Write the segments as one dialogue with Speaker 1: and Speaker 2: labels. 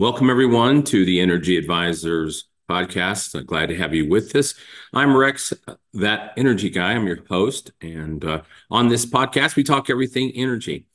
Speaker 1: Welcome, everyone, to the Energy Advisors podcast. I'm glad to have you with us. I'm Rex, that energy guy. I'm your host. And uh, on this podcast, we talk everything energy.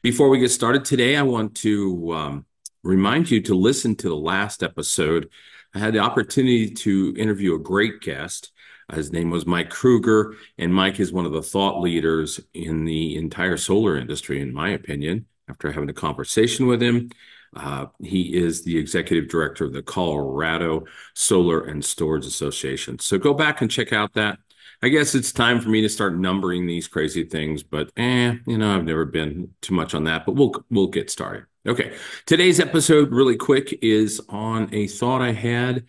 Speaker 1: Before we get started today, I want to um, remind you to listen to the last episode. I had the opportunity to interview a great guest. His name was Mike Kruger, and Mike is one of the thought leaders in the entire solar industry, in my opinion, after having a conversation with him. Uh, he is the executive director of the Colorado Solar and Storage Association. So go back and check out that. I guess it's time for me to start numbering these crazy things, but eh, you know, I've never been too much on that, but we'll we'll get started. Okay. Today's episode, really quick, is on a thought I had,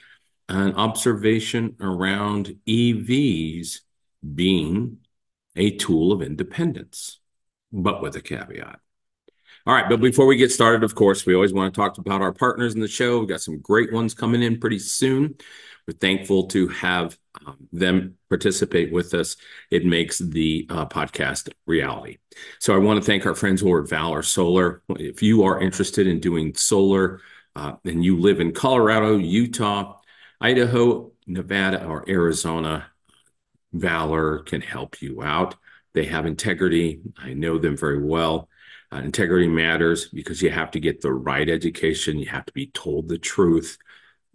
Speaker 1: an observation around EVs being a tool of independence, but with a caveat. All right, but before we get started, of course, we always want to talk about our partners in the show. We've got some great ones coming in pretty soon. We're thankful to have um, them participate with us. It makes the uh, podcast reality. So I want to thank our friends over at Valor Solar. If you are interested in doing solar uh, and you live in Colorado, Utah, Idaho, Nevada, or Arizona, Valor can help you out. They have integrity. I know them very well. Uh, integrity matters because you have to get the right education. You have to be told the truth.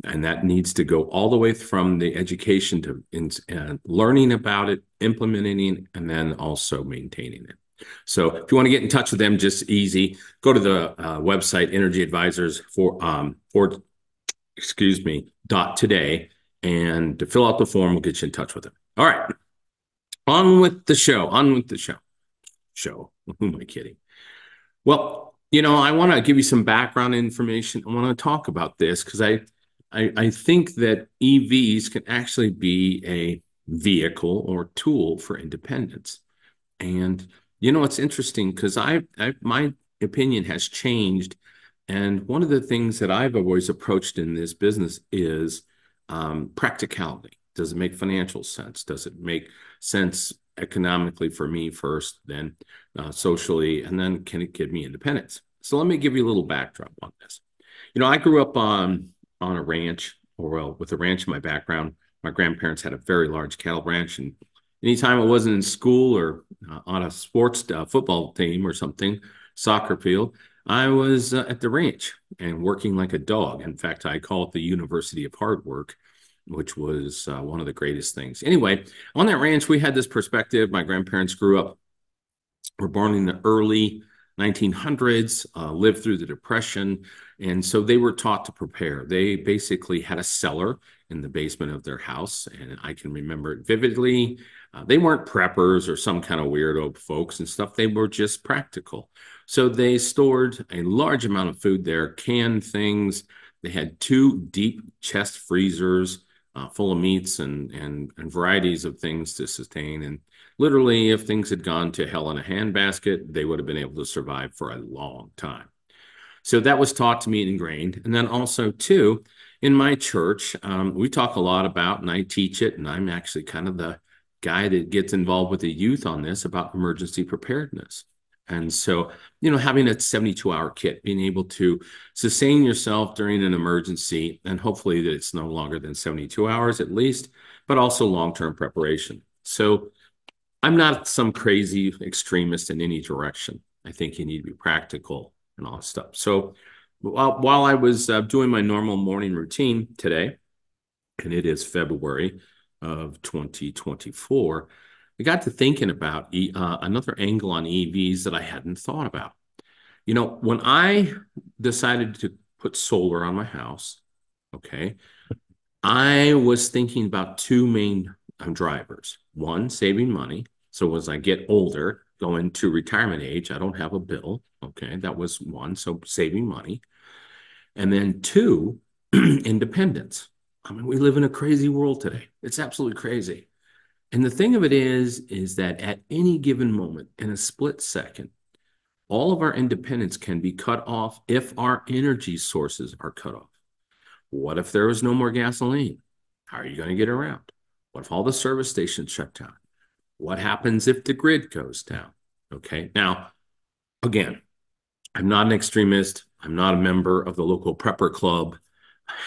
Speaker 1: And that needs to go all the way from the education to in, uh, learning about it, implementing and then also maintaining it. So if you want to get in touch with them, just easy. Go to the uh, website Energy Advisors for um for excuse me dot today, and to fill out the form, we'll get you in touch with them. All right, on with the show. On with the show. Show. Who am I kidding? Well, you know, I want to give you some background information. I want to talk about this because I, I, I think that EVs can actually be a vehicle or tool for independence. And you know, it's interesting because I, I my opinion has changed. And one of the things that I've always approached in this business is um, practicality. Does it make financial sense? Does it make sense economically for me first, then uh, socially, and then can it give me independence? So let me give you a little backdrop on this. You know, I grew up on on a ranch, or well, with a ranch in my background. My grandparents had a very large cattle ranch, and anytime I wasn't in school or uh, on a sports uh, football team or something, soccer field, I was uh, at the ranch and working like a dog. In fact, I call it the University of Hard Work which was uh, one of the greatest things. Anyway, on that ranch, we had this perspective. My grandparents grew up, were born in the early 1900s, uh, lived through the Depression. And so they were taught to prepare. They basically had a cellar in the basement of their house. And I can remember it vividly. Uh, they weren't preppers or some kind of weirdo folks and stuff. They were just practical. So they stored a large amount of food there, canned things. They had two deep chest freezers uh, full of meats and, and and varieties of things to sustain. And literally, if things had gone to hell in a handbasket, they would have been able to survive for a long time. So that was taught to me and ingrained. And then also too, in my church, um, we talk a lot about, and I teach it, and I'm actually kind of the guy that gets involved with the youth on this about emergency preparedness. And so, you know, having a 72 hour kit, being able to sustain yourself during an emergency, and hopefully that it's no longer than 72 hours at least, but also long term preparation. So, I'm not some crazy extremist in any direction. I think you need to be practical and all that stuff. So, while, while I was uh, doing my normal morning routine today, and it is February of 2024, I got to thinking about uh, another angle on EVs that I hadn't thought about. You know, when I decided to put solar on my house, okay, I was thinking about two main um, drivers. One, saving money. So as I get older, going to retirement age, I don't have a bill. Okay, that was one. So saving money. And then two, independence. I mean, we live in a crazy world today. It's absolutely crazy. And the thing of it is, is that at any given moment, in a split second, all of our independence can be cut off if our energy sources are cut off. What if there is no more gasoline? How are you going to get around? What if all the service stations shut down? What happens if the grid goes down? Okay. Now, again, I'm not an extremist. I'm not a member of the local prepper club.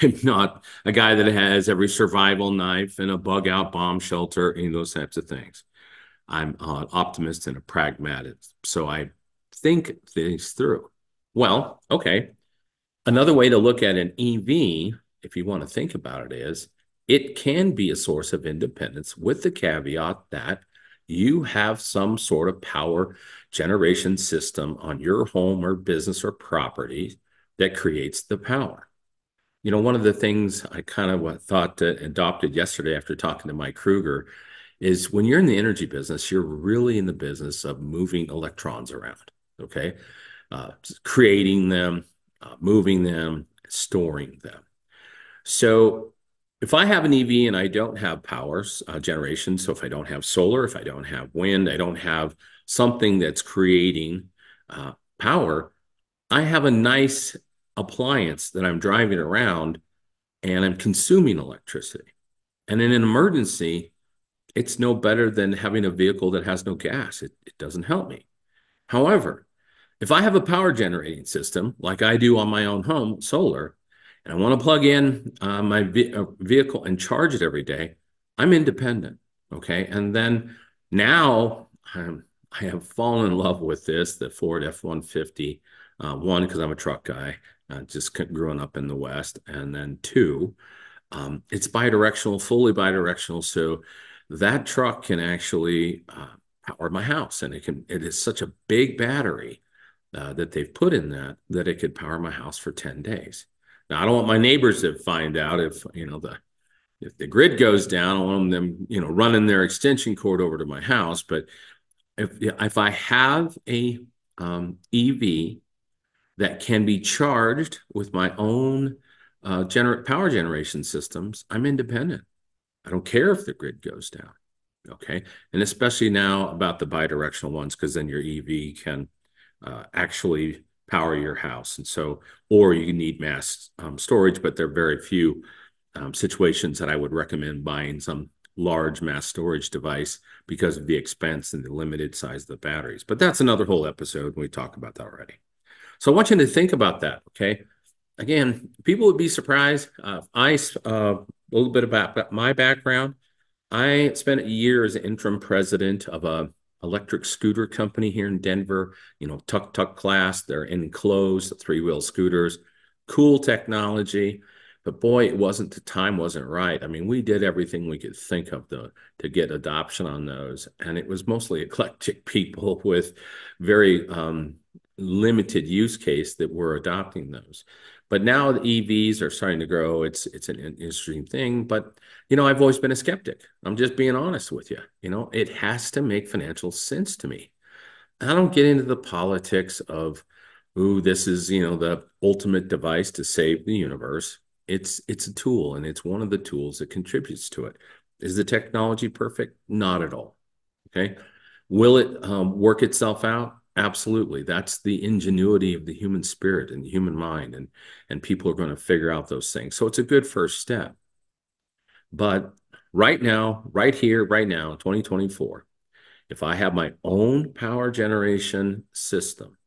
Speaker 1: I'm not a guy that has every survival knife and a bug out bomb shelter and those types of things. I'm uh, an optimist and a pragmatist. So I think things through. Well, okay. Another way to look at an EV, if you want to think about it, is it can be a source of independence with the caveat that you have some sort of power generation system on your home or business or property that creates the power. You know, one of the things I kind of thought that adopted yesterday after talking to Mike Kruger is when you're in the energy business, you're really in the business of moving electrons around, okay? Uh, creating them, uh, moving them, storing them. So if I have an EV and I don't have power uh, generation, so if I don't have solar, if I don't have wind, I don't have something that's creating uh, power, I have a nice appliance that I'm driving around and I'm consuming electricity. And in an emergency, it's no better than having a vehicle that has no gas. It, it doesn't help me. However, if I have a power generating system like I do on my own home, solar, and I want to plug in uh, my ve- uh, vehicle and charge it every day, I'm independent. Okay. And then now I'm, I have fallen in love with this, the Ford F 150. Uh, one, because I'm a truck guy, uh, just growing up in the West. And then two, um, it's bidirectional, fully bidirectional. So that truck can actually uh, power my house. And it can, it is such a big battery uh, that they've put in that, that it could power my house for 10 days. Now, I don't want my neighbors to find out if, you know, the, if the grid goes down, I want them, you know, running their extension cord over to my house. But if if I have a um, EV that can be charged with my own uh, gener- power generation systems, I'm independent. I don't care if the grid goes down. Okay, and especially now about the bidirectional ones, because then your EV can uh, actually power your house. And so, or you need mass um, storage, but there are very few um, situations that I would recommend buying some large mass storage device because of the expense and the limited size of the batteries. But that's another whole episode. We talked about that already. So I want you to think about that. Okay. Again, people would be surprised. Uh, I, uh, a little bit about my background. I spent a year as interim president of a electric scooter company here in Denver, you know, Tuk Tuk class. They're enclosed three wheel scooters, cool technology. But boy, it wasn't the time wasn't right. I mean, we did everything we could think of to, to get adoption on those. And it was mostly eclectic people with very um, limited use case that we're adopting those. But now the EVs are starting to grow. It's it's an interesting thing. But you know, I've always been a skeptic. I'm just being honest with you. You know, it has to make financial sense to me. I don't get into the politics of, ooh, this is you know the ultimate device to save the universe. It's it's a tool, and it's one of the tools that contributes to it. Is the technology perfect? Not at all. Okay. Will it um, work itself out? Absolutely. That's the ingenuity of the human spirit and the human mind. And, and people are going to figure out those things. So it's a good first step. But right now, right here, right now, 2024, if I have my own power generation system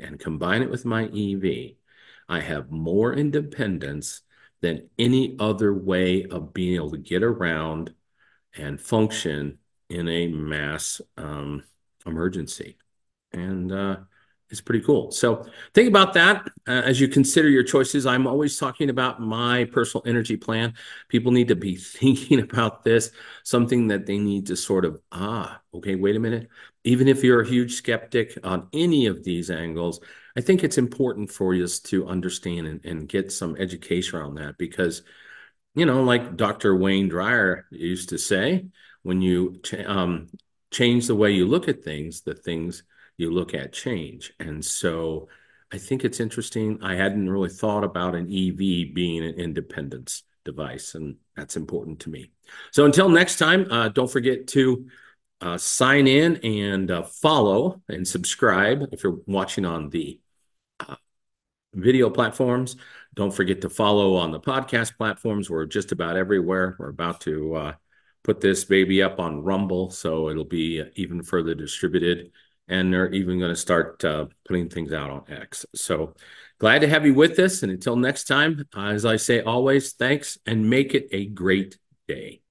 Speaker 1: and combine it with my EV, I have more independence than any other way of being able to get around and function in a mass um, emergency and uh, it's pretty cool. So think about that uh, as you consider your choices. I'm always talking about my personal energy plan. People need to be thinking about this, something that they need to sort of, ah, okay, wait a minute. Even if you're a huge skeptic on any of these angles, I think it's important for you to understand and, and get some education around that because, you know, like Dr. Wayne Dyer used to say, when you ch- um, change the way you look at things, the things you look at change. And so I think it's interesting. I hadn't really thought about an EV being an independence device, and that's important to me. So until next time, uh, don't forget to uh, sign in and uh, follow and subscribe if you're watching on the uh, video platforms. Don't forget to follow on the podcast platforms. We're just about everywhere. We're about to uh, put this baby up on Rumble, so it'll be even further distributed and they're even going to start uh, putting things out on X. So glad to have you with us. And until next time, as I say always, thanks and make it a great day.